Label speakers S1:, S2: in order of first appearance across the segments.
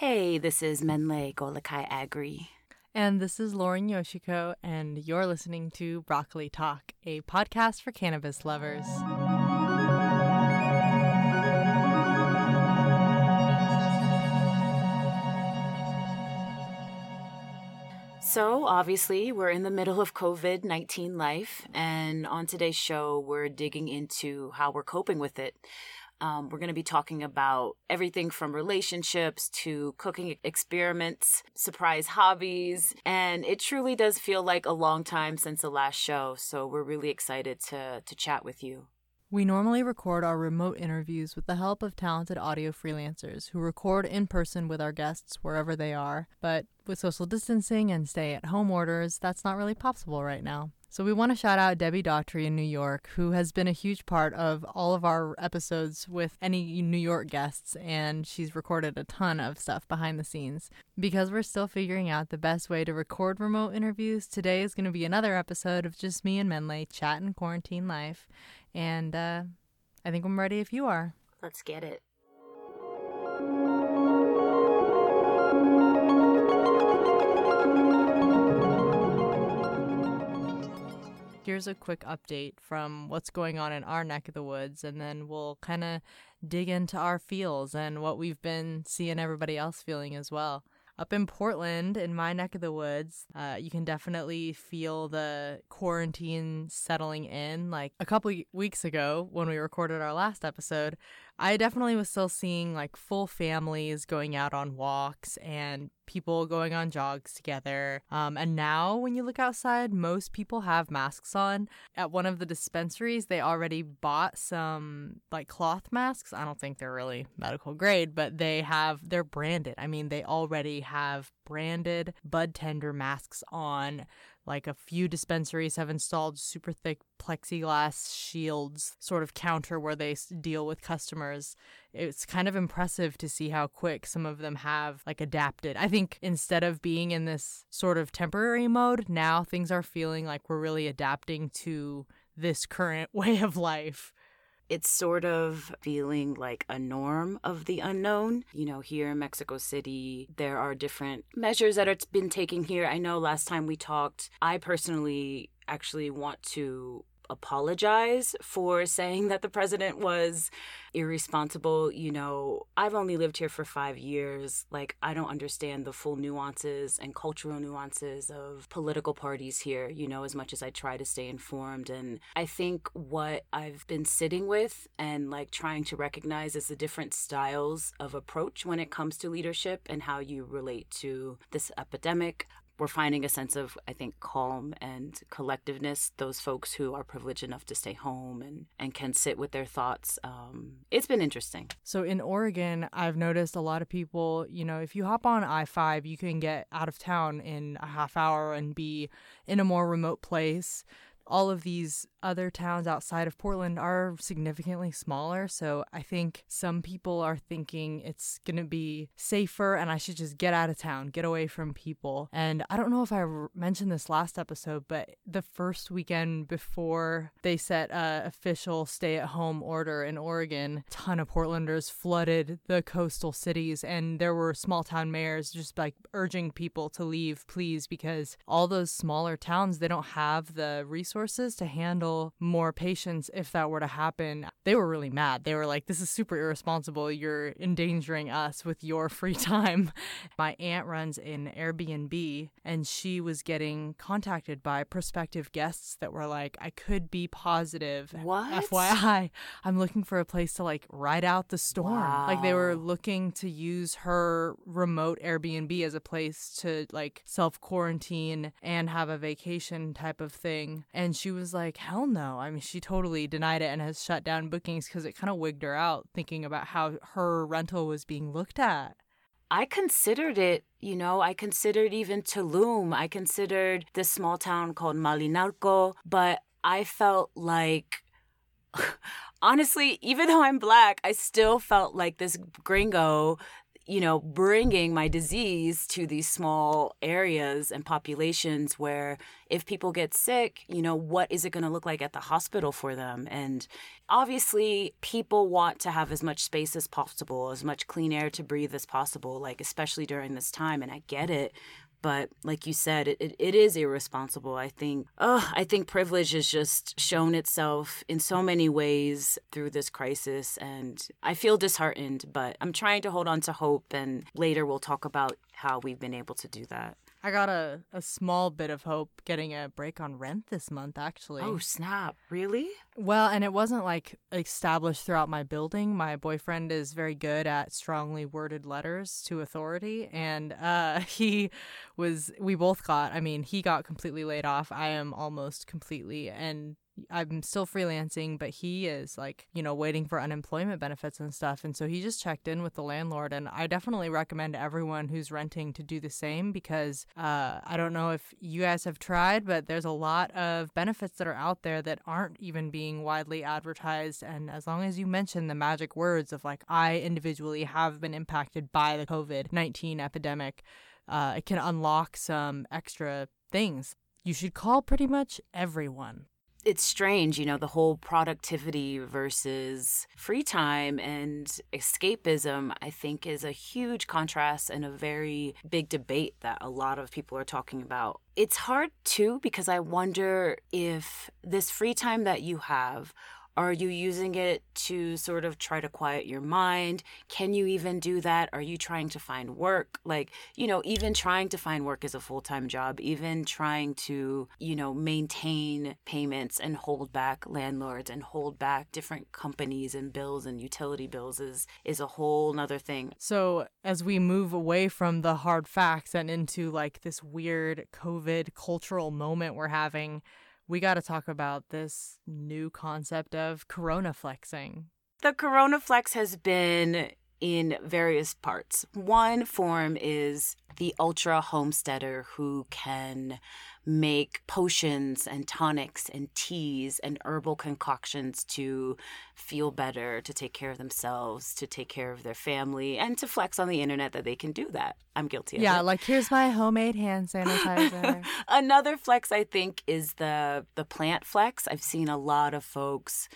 S1: Hey, this is Mennlay Golokai Aggrey.
S2: And this is Lauren Yoshiko, and you're listening to Broccoli Talk, a podcast for cannabis lovers.
S1: So, obviously, we're in the middle of COVID 19 life, and on today's show, we're digging into how we're coping with it. Um, we're going to be talking about everything from relationships to cooking experiments, surprise hobbies, and it truly does feel like a long time since the last show. So we're really excited to to chat with you.
S2: We normally record our remote interviews with the help of talented audio freelancers who record in person with our guests wherever they are, but with social distancing and stay at home orders, that's not really possible right now. So we want to shout out Debbie Daughtry in New York, who has been a huge part of all of our episodes with any New York guests, and she's recorded a ton of stuff behind the scenes. Because we're still figuring out the best way to record remote interviews, today is going to be another episode of just me and Mennlay chatting quarantine life. And uh, I think I'm ready if you are.
S1: Let's get it.
S2: Here's a quick update from what's going on in our neck of the woods, and then we'll kind of dig into our feels and what we've been seeing everybody else feeling as well. Up in Portland, in my neck of the woods, uh, you can definitely feel the quarantine settling in. Like a couple weeks ago, when we recorded our last episode, I definitely was still seeing like full families going out on walks and people going on jogs together. Um, and now, when you look outside, most people have masks on. At one of the dispensaries, they already bought some like cloth masks. I don't think they're really medical grade, but they have, they're branded. I mean, they already have branded bud tender masks on like a few dispensaries have installed super thick plexiglass shields, sort of counter where they deal with customers. It's kind of impressive to see how quick some of them have like adapted. I think instead of being in this sort of temporary mode, now things are feeling like we're really adapting to this current way of life
S1: it's sort of feeling like a norm of the unknown. You know, here in Mexico City, there are different measures that have been taken here. I know last time we talked, I personally actually want to apologize for saying that the president was irresponsible. You know, I've only lived here for five years. Like, I don't understand the full nuances and cultural nuances of political parties here, you know, as much as I try to stay informed. And I think what I've been sitting with and like trying to recognize is the different styles of approach when it comes to leadership and how you relate to this epidemic we're finding a sense of, I think, calm and collectiveness. Those folks who are privileged enough to stay home and, and can sit with their thoughts. Um, it's been interesting.
S2: So in Oregon, I've noticed a lot of people, you know, if you hop on I 5, you can get out of town in a half hour and be in a more remote place all of these other towns outside of Portland are significantly smaller. So I think some people are thinking it's going to be safer and I should just get out of town, get away from people. And I don't know if I mentioned this last episode, but the first weekend before they set a official stay at home order in Oregon, a ton of Portlanders flooded the coastal cities and there were small town mayors just like urging people to leave, please, because all those smaller towns, they don't have the resources resources to handle more patients if that were to happen. They were really mad. They were like, this is super irresponsible. You're endangering us with your free time. My aunt runs an Airbnb and she was getting contacted by prospective guests that were like, I could be positive.
S1: What?
S2: FYI, I'm looking for a place to like ride out the storm.
S1: Wow.
S2: Like they were looking to use her remote Airbnb as a place to like self quarantine and have a vacation type of thing. And and she was like, hell no. I mean, she totally denied it and has shut down bookings because it kind of wigged her out thinking about how her rental was being looked at.
S1: I considered it, you know, I considered even Tulum. I considered this small town called Malinalco, but I felt like honestly, even though I'm black, I still felt like this gringo you know, bringing my disease to these small areas and populations where if people get sick, you know, what is it going to look like at the hospital for them? And obviously, people want to have as much space as possible, as much clean air to breathe as possible, like, especially during this time. And I get it but like you said it, it, it is irresponsible i think. Oh i think privilege has just shown itself in so many ways through this crisis and i feel disheartened but i'm trying to hold on to hope and later we'll talk about how we've been able to do that
S2: I got a, a small bit of hope getting a break on rent this month, actually.
S1: Oh, snap. Really?
S2: Well, and it wasn't like established throughout my building. My boyfriend is very good at strongly worded letters to authority. And uh, he was, we both got, I mean, he got completely laid off. I am almost completely. And I'm still freelancing, but he is like, you know, waiting for unemployment benefits and stuff. And so he just checked in with the landlord. And I definitely recommend everyone who's renting to do the same because uh, I don't know if you guys have tried, but there's a lot of benefits that are out there that aren't even being widely advertised. And as long as you mention the magic words of like, I individually have been impacted by the COVID 19 epidemic, uh, it can unlock some extra things. You should call pretty much everyone
S1: it's strange, you know, the whole productivity versus free time and escapism, I think, is a huge contrast and a very big debate that a lot of people are talking about. It's hard too because I wonder if this free time that you have are you using it to sort of try to quiet your mind? Can you even do that? Are you trying to find work? Like, you know, even trying to find work is a full time job, even trying to, you know, maintain payments and hold back landlords and hold back different companies and bills and utility bills is, is a whole nother thing.
S2: So, as we move away from the hard facts and into like this weird COVID cultural moment we're having, we got to talk about this new concept of corona flexing.
S1: The corona flex has been in various parts. One form is the ultra homesteader who can make potions and tonics and teas and herbal concoctions to feel better, to take care of themselves, to take care of their family, and to flex on the internet that they can do that. I'm guilty of that.
S2: yeah, like here's my homemade hand sanitizer.
S1: Another flex I think is the the plant flex. I've seen a lot of folks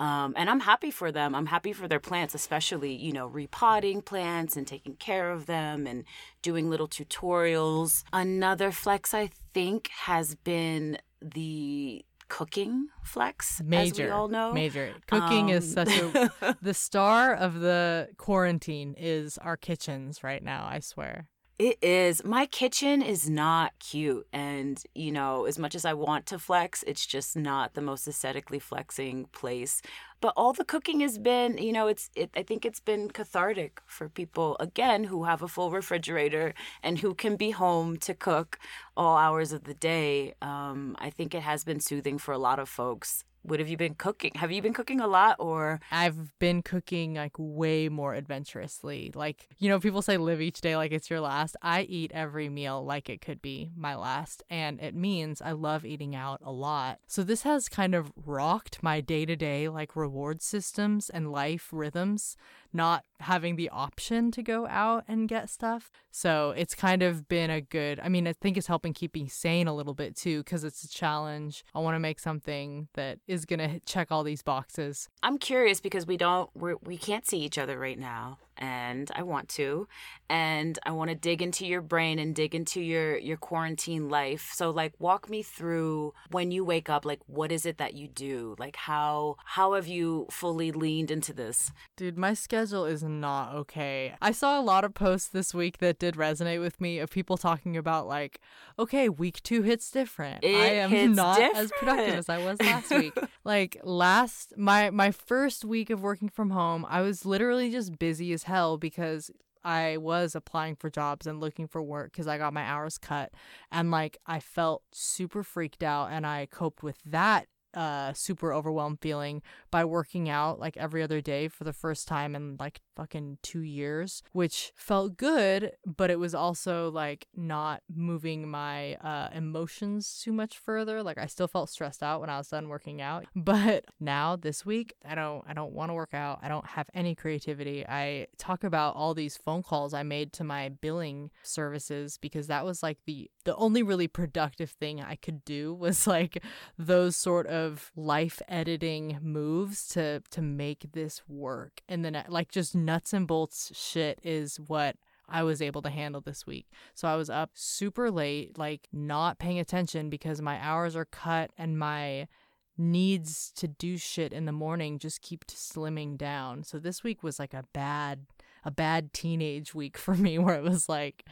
S1: um, and I'm happy for them. I'm happy for their plants, especially, you know, repotting plants and taking care of them and doing little tutorials. Another flex, I think, has been the cooking flex major as we all know
S2: major cooking um, is such a the star of the quarantine is our kitchens right now i swear
S1: it is. My kitchen is not cute. And, you know, as much as I want to flex, it's just not the most aesthetically flexing place. But all the cooking has been, you know, it's, it, I think it's been cathartic for people, again, who have a full refrigerator and who can be home to cook all hours of the day. Um, I think it has been soothing for a lot of folks what have you been cooking? Have you been cooking a lot or
S2: I've been cooking like way more adventurously. Like, you know, people say live each day like it's your last. I eat every meal like it could be my last, and it means I love eating out a lot. So this has kind of rocked my day-to-day like reward systems and life rhythms not having the option to go out and get stuff. So it's kind of been a good, I mean, I think it's helping keep me sane a little bit too, because it's a challenge. I want to make something that is going to check all these boxes.
S1: I'm curious because we don't, we're, we can't see each other right now and I want to and I want to dig into your brain and dig into your your quarantine life. So like walk me through when you wake up like what is it that you do? Like how how have you fully leaned into this?
S2: Dude, my schedule is not okay. I saw a lot of posts this week that did resonate with me of people talking about like okay, week 2 hits different.
S1: It
S2: I am not
S1: different.
S2: as productive as I was last week. like last my my first week of working from home, I was literally just busy as hell because I was applying for jobs and looking for work because I got my hours cut. And like I felt super freaked out and I coped with that uh super overwhelmed feeling by working out like every other day for the first time in like fucking 2 years, which felt good, but it was also like not moving my uh emotions too much further. Like I still felt stressed out when I was done working out. But now this week, I don't I don't want to work out. I don't have any creativity. I talk about all these phone calls I made to my billing services because that was like the the only really productive thing I could do was like those sort of life editing moves to to make this work. And then uh, like just nuts and bolts shit is what I was able to handle this week. So I was up super late, like not paying attention because my hours are cut and my needs to do shit in the morning just keep slimming down. So this week was like a bad a bad teenage week for me where it was like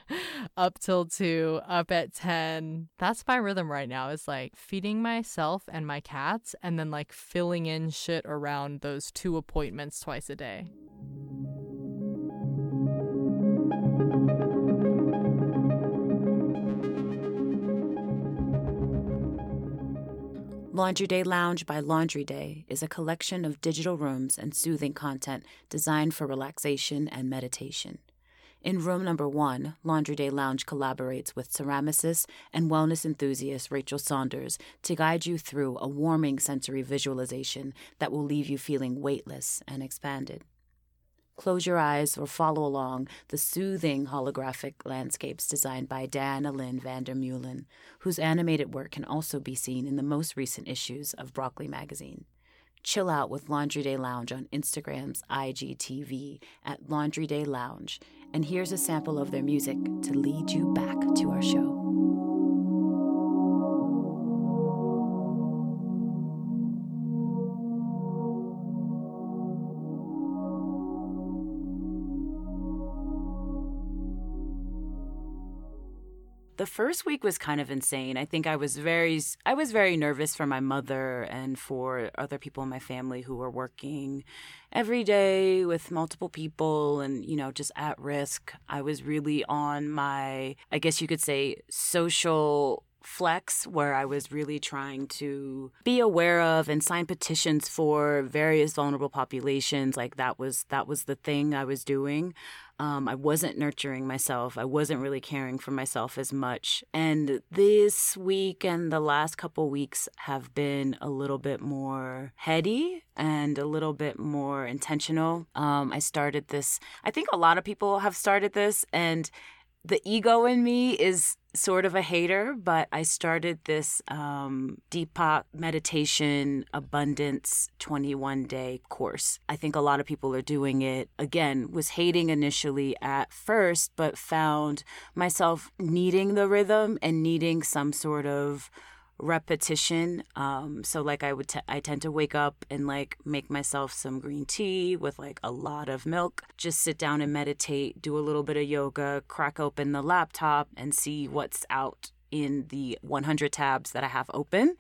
S2: up till 2, up at 10. That's my rhythm right now. Is like feeding myself and my cats and then like filling in shit around those two appointments twice a day.
S1: Laundry Day Lounge by Laundry Day is a collection of digital rooms and soothing content designed for relaxation and meditation. In room number one, Laundry Day Lounge collaborates with ceramicist and wellness enthusiast Rachel Saunders to guide you through a warming sensory visualization that will leave you feeling weightless and expanded. Close your eyes or follow along the soothing holographic landscapes designed by Diana Lynn van der Meulen, whose animated work can also be seen in the most recent issues of Broccoli magazine. Chill out with Laundry Day Lounge on Instagram's IGTV at Laundry Day Lounge, and here's a sample of their music to lead you back to our show. The first week was kind of insane. I think I was very I was very nervous for my mother and for other people in my family who were working every day with multiple people and you know just at risk. I was really on my I guess you could say social flex where I was really trying to be aware of and sign petitions for various vulnerable populations like that was that was the thing I was doing um, I wasn't nurturing myself. I wasn't really caring for myself as much. And this week and the last couple weeks have been a little bit more heady and a little bit more intentional. Um, I started this, I think a lot of people have started this, and the ego in me is sort of a hater, but I started this um, Deepak meditation abundance 21 day course. I think a lot of people are doing it. Again, was hating initially at first, but found myself needing the rhythm and needing some sort of repetition. Um, so like I would, t- I tend to wake up and like make myself some green tea with like a lot of milk. Just sit down and meditate, do a little bit of yoga, crack open the laptop, and see what's out in the 100 tabs that I have open.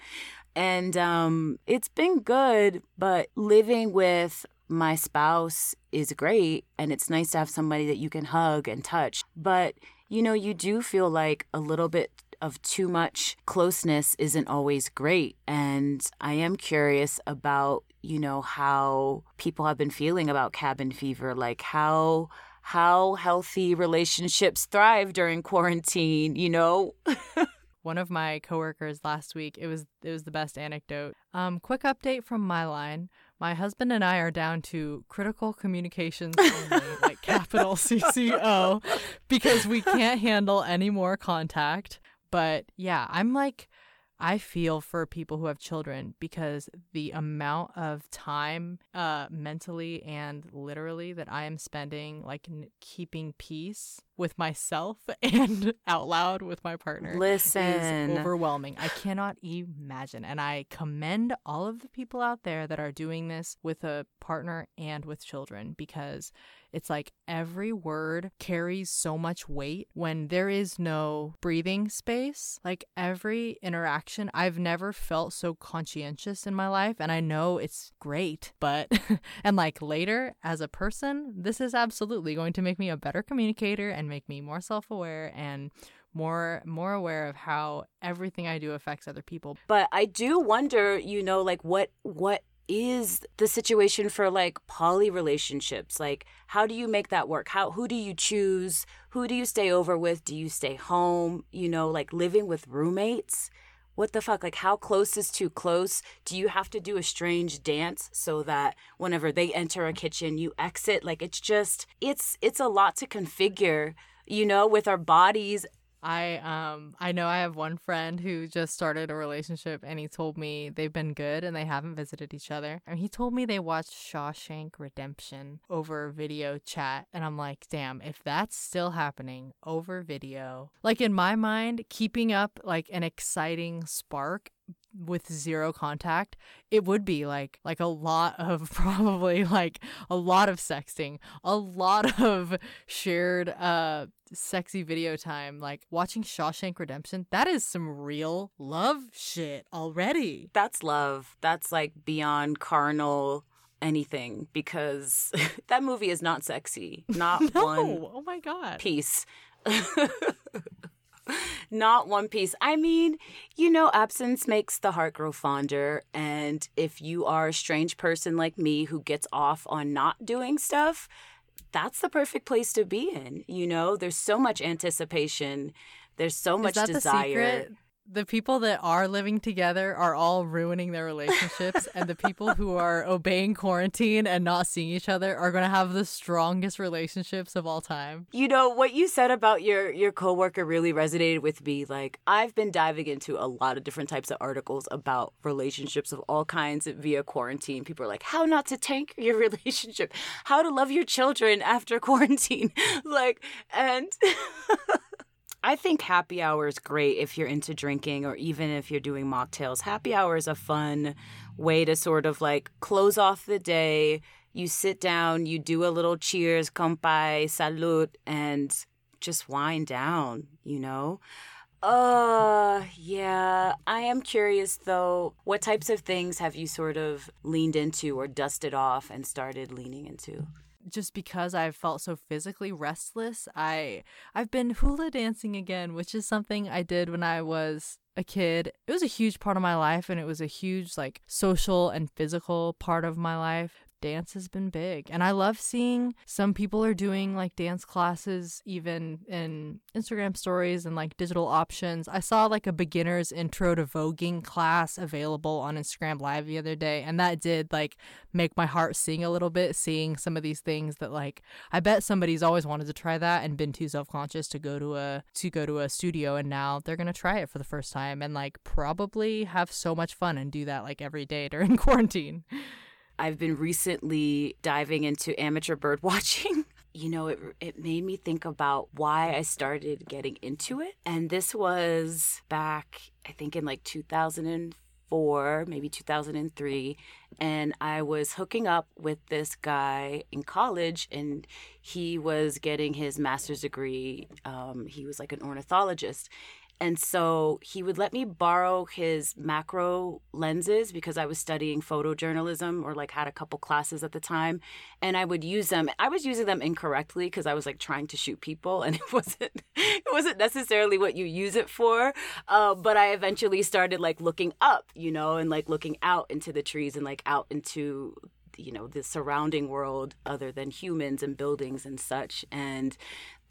S1: And um, it's been good, but living with my spouse is great, and it's nice to have somebody that you can hug and touch. But you know, you do feel like a little bit of too much closeness isn't always great. And I am curious about, you know, how people have been feeling about cabin fever, like how how healthy relationships thrive during quarantine, you know?
S2: One of my coworkers last week, it was it was the best anecdote. Um, quick update from my line. My husband and I are down to critical communications only, like capital CCO, because we can't handle any more contact. But yeah, I'm like, I feel for people who have children because the amount of time, uh, mentally and literally, that I am spending like n- keeping peace with myself and out loud with my partner
S1: Listen.
S2: is overwhelming. I cannot imagine. And I commend all of the people out there that are doing this with a partner and with children because it's like every word carries so much weight when there is no breathing space. Like every interaction, I've never felt so conscientious in my life. And I know it's great, but, and like later as a person, this is absolutely going to make me a better communicator and make me more self-aware and more more aware of how everything I do affects other people.
S1: But I do wonder, you know, like what what is the situation for like poly relationships? Like how do you make that work? How who do you choose? Who do you stay over with? Do you stay home? You know, like living with roommates? What the fuck? Like how close is too close? Do you have to do a strange dance so that whenever they enter a kitchen you exit? Like it's just it's it's a lot to configure, you know, with our bodies
S2: I um I know I have one friend who just started a relationship and he told me they've been good and they haven't visited each other. And he told me they watched Shawshank Redemption over video chat and I'm like, "Damn, if that's still happening over video." Like in my mind, keeping up like an exciting spark with zero contact it would be like like a lot of probably like a lot of sexting a lot of shared uh sexy video time like watching Shawshank Redemption that is some real love shit already
S1: that's love that's like beyond carnal anything because that movie is not sexy not
S2: no.
S1: one
S2: oh my god
S1: piece not one piece. I mean, you know, absence makes the heart grow fonder. And if you are a strange person like me who gets off on not doing stuff, that's the perfect place to be in. You know, there's so much anticipation, there's so much desire
S2: the people that are living together are all ruining their relationships and the people who are obeying quarantine and not seeing each other are going to have the strongest relationships of all time.
S1: You know what you said about your your coworker really resonated with me like I've been diving into a lot of different types of articles about relationships of all kinds via quarantine. People are like how not to tank your relationship, how to love your children after quarantine. like and I think happy hour is great if you're into drinking or even if you're doing mocktails. Happy hour is a fun way to sort of like close off the day. You sit down, you do a little cheers, kampai, salud, and just wind down, you know? Uh, yeah. I am curious though, what types of things have you sort of leaned into or dusted off and started leaning into?
S2: Just because I've felt so physically restless, I I've been hula dancing again, which is something I did when I was a kid. It was a huge part of my life and it was a huge like social and physical part of my life dance has been big. And I love seeing some people are doing like dance classes even in Instagram stories and like digital options. I saw like a beginner's intro to voguing class available on Instagram live the other day and that did like make my heart sing a little bit seeing some of these things that like I bet somebody's always wanted to try that and been too self-conscious to go to a to go to a studio and now they're going to try it for the first time and like probably have so much fun and do that like every day during quarantine.
S1: I've been recently diving into amateur bird watching. you know, it, it made me think about why I started getting into it. And this was back, I think, in like 2004, maybe 2003. And I was hooking up with this guy in college, and he was getting his master's degree. Um, he was like an ornithologist. And so he would let me borrow his macro lenses because I was studying photojournalism or like had a couple classes at the time. And I would use them. I was using them incorrectly because I was like trying to shoot people and it wasn't it wasn't necessarily what you use it for. Uh, but I eventually started like looking up, you know, and like looking out into the trees and like out into you know the surrounding world other than humans and buildings and such and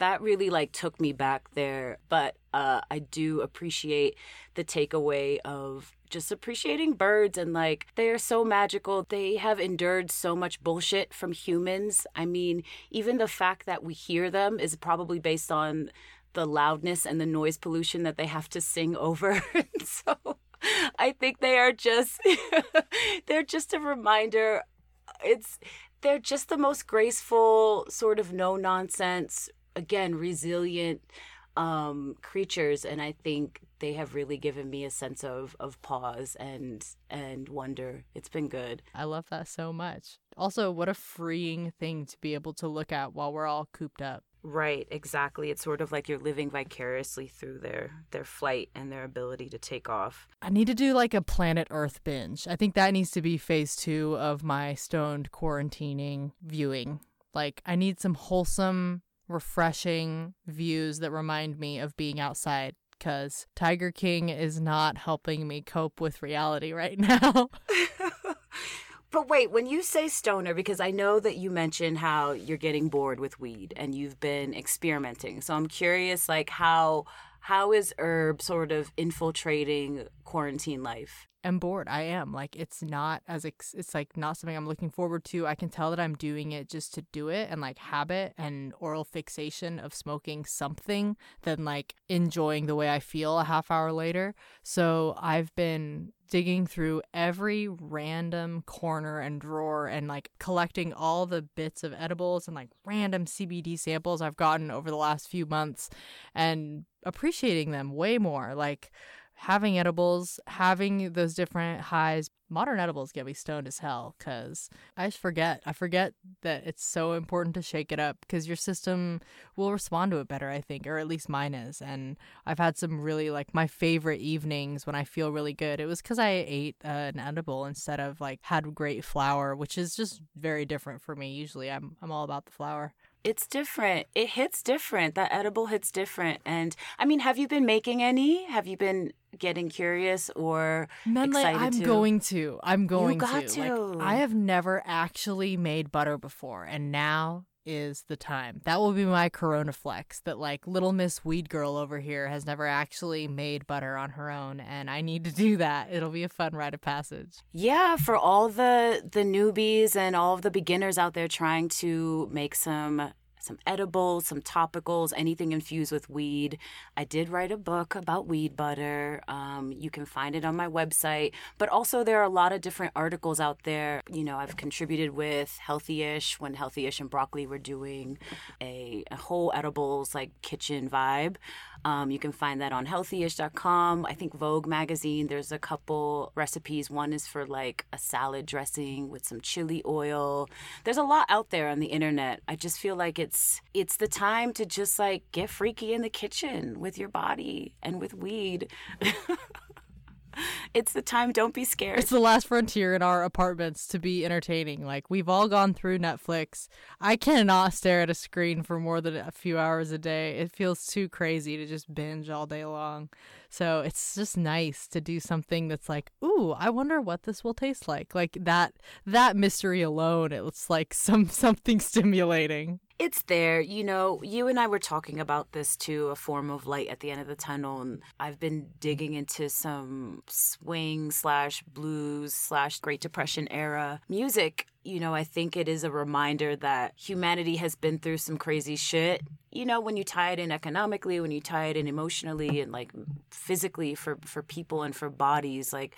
S1: that really like took me back there. But uh, I do appreciate the takeaway of just appreciating birds and like they are so magical. They have endured so much bullshit from humans. I mean, even the fact that we hear them is probably based on the loudness and the noise pollution that they have to sing over. so I think they are just they're just a reminder it's they're just the most graceful sort of no nonsense again resilient um, creatures, and I think they have really given me a sense of of pause and and wonder. It's been good.
S2: I love that so much. Also, what a freeing thing to be able to look at while we're all cooped up.
S1: Right, exactly. It's sort of like you're living vicariously through their their flight and their ability to take off.
S2: I need to do like a planet Earth binge. I think that needs to be phase 2 of my stoned quarantining viewing. Like I need some wholesome refreshing views that remind me of being outside because Tiger King is not helping me cope with reality right now.
S1: But wait, when you say stoner, because I know that you mentioned how you're getting bored with weed and you've been experimenting. So I'm curious, like how how is herb sort of infiltrating quarantine life?
S2: Am bored. I am. Like it's not as ex- it's like not something I'm looking forward to. I can tell that I'm doing it just to do it and like habit and oral fixation of smoking something than like enjoying the way I feel a half hour later. So I've been digging through every random corner and drawer and like collecting all the bits of edibles and like random CBD samples I've gotten over the last few months and appreciating them way more. Like having edibles, having those different highs. Modern edibles get me stoned as hell because I just forget. I forget that it's so important to shake it up because your system will respond to it better, I think, or at least mine is. And I've had some really like my favorite evenings when I feel really good. It was because I ate uh, an edible instead of like had great flower, which is just very different for me. Usually, I'm I'm all about the flower
S1: it's different. It hits different. That edible hits different. And I mean, have you been making any? Have you been getting curious or None excited
S2: like, I'm
S1: to?
S2: going to. I'm going
S1: you got
S2: to.
S1: to.
S2: Like, I have never actually made butter before, and now is the time. That will be my Corona flex. That like little Miss Weed Girl over here has never actually made butter on her own, and I need to do that. It'll be a fun rite of passage.
S1: Yeah, for all the the newbies and all of the beginners out there trying to make some some edibles, some topicals, anything infused with weed. I did write a book about weed butter. Um, you can find it on my website. But also, there are a lot of different articles out there. You know, I've contributed with Healthyish when Healthyish and Broccoli were doing a, a whole edibles like kitchen vibe. Um, you can find that on healthyish.com. I think Vogue magazine, there's a couple recipes. One is for like a salad dressing with some chili oil. There's a lot out there on the internet. I just feel like it's it's the time to just like get freaky in the kitchen with your body and with weed. it's the time. Don't be scared.
S2: It's the last frontier in our apartments to be entertaining. Like we've all gone through Netflix. I cannot stare at a screen for more than a few hours a day. It feels too crazy to just binge all day long. So it's just nice to do something that's like, ooh, I wonder what this will taste like. Like that that mystery alone, it's like some something stimulating
S1: it's there. You know, you and I were talking about this too, a form of light at the end of the tunnel. And I've been digging into some swing slash blues slash Great Depression era music. You know, I think it is a reminder that humanity has been through some crazy shit. You know, when you tie it in economically, when you tie it in emotionally and like physically for for people and for bodies, like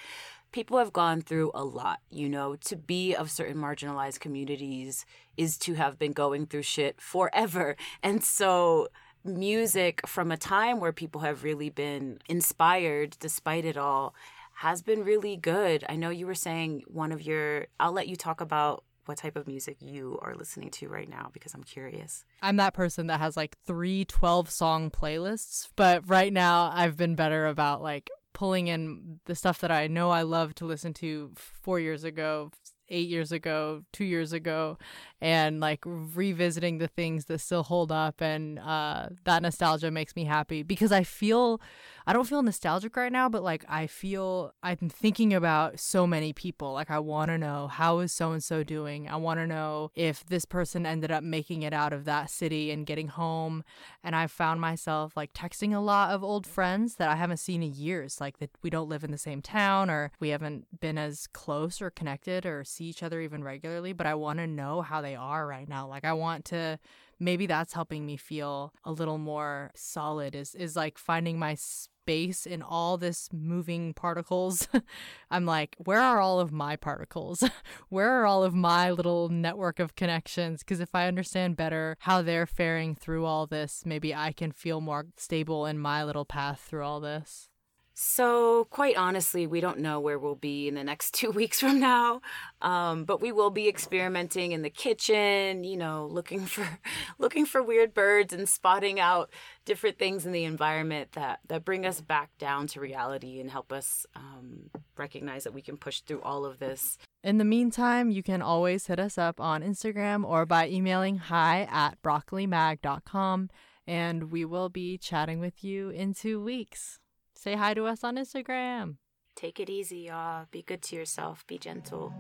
S1: people have gone through a lot, you know, to be of certain marginalized communities is to have been going through shit forever. And so music from a time where people have really been inspired despite it all has been really good. I know you were saying one of your I'll let you talk about what type of music you are listening to right now because I'm curious.
S2: I'm that person that has like three 12 song playlists, but right now I've been better about like pulling in the stuff that I know I love to listen to four years ago, eight years ago, two years ago, and like revisiting the things that still hold up. And uh, that nostalgia makes me happy because I feel I don't feel nostalgic right now, but like I feel I'm thinking about so many people. Like I want to know how is so and so doing. I want to know if this person ended up making it out of that city and getting home. And I found myself like texting a lot of old friends that I haven't seen in years, like that we don't live in the same town or we haven't been as close or connected or see each other even regularly, but I want to know how they are right now. Like I want to maybe that's helping me feel a little more solid is is like finding my space in all this moving particles. I'm like, where are all of my particles? where are all of my little network of connections? Because if I understand better how they're faring through all this, maybe I can feel more stable in my little path through all this.
S1: So, quite honestly, we don't know where we'll be in the next two weeks from now. Um, but we will be experimenting in the kitchen, you know, looking for looking for weird birds and spotting out different things in the environment that that bring us back down to reality and help us um, recognize that we can push through all of this.
S2: In the meantime, you can always hit us up on Instagram or by emailing hi at broccolimag.com, and we will be chatting with you in two weeks. Say hi to us on Instagram.
S1: Take it easy, y'all. Be good to yourself. Be gentle.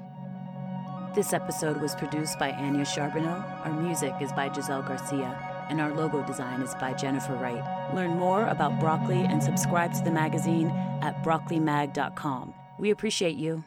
S1: This episode was produced by Anya Charbonneau. Our music is by Giselle Garcia, and our logo design is by Jennifer Wright. Learn more about Broccoli and subscribe to the magazine at broccolimag.com. We appreciate you.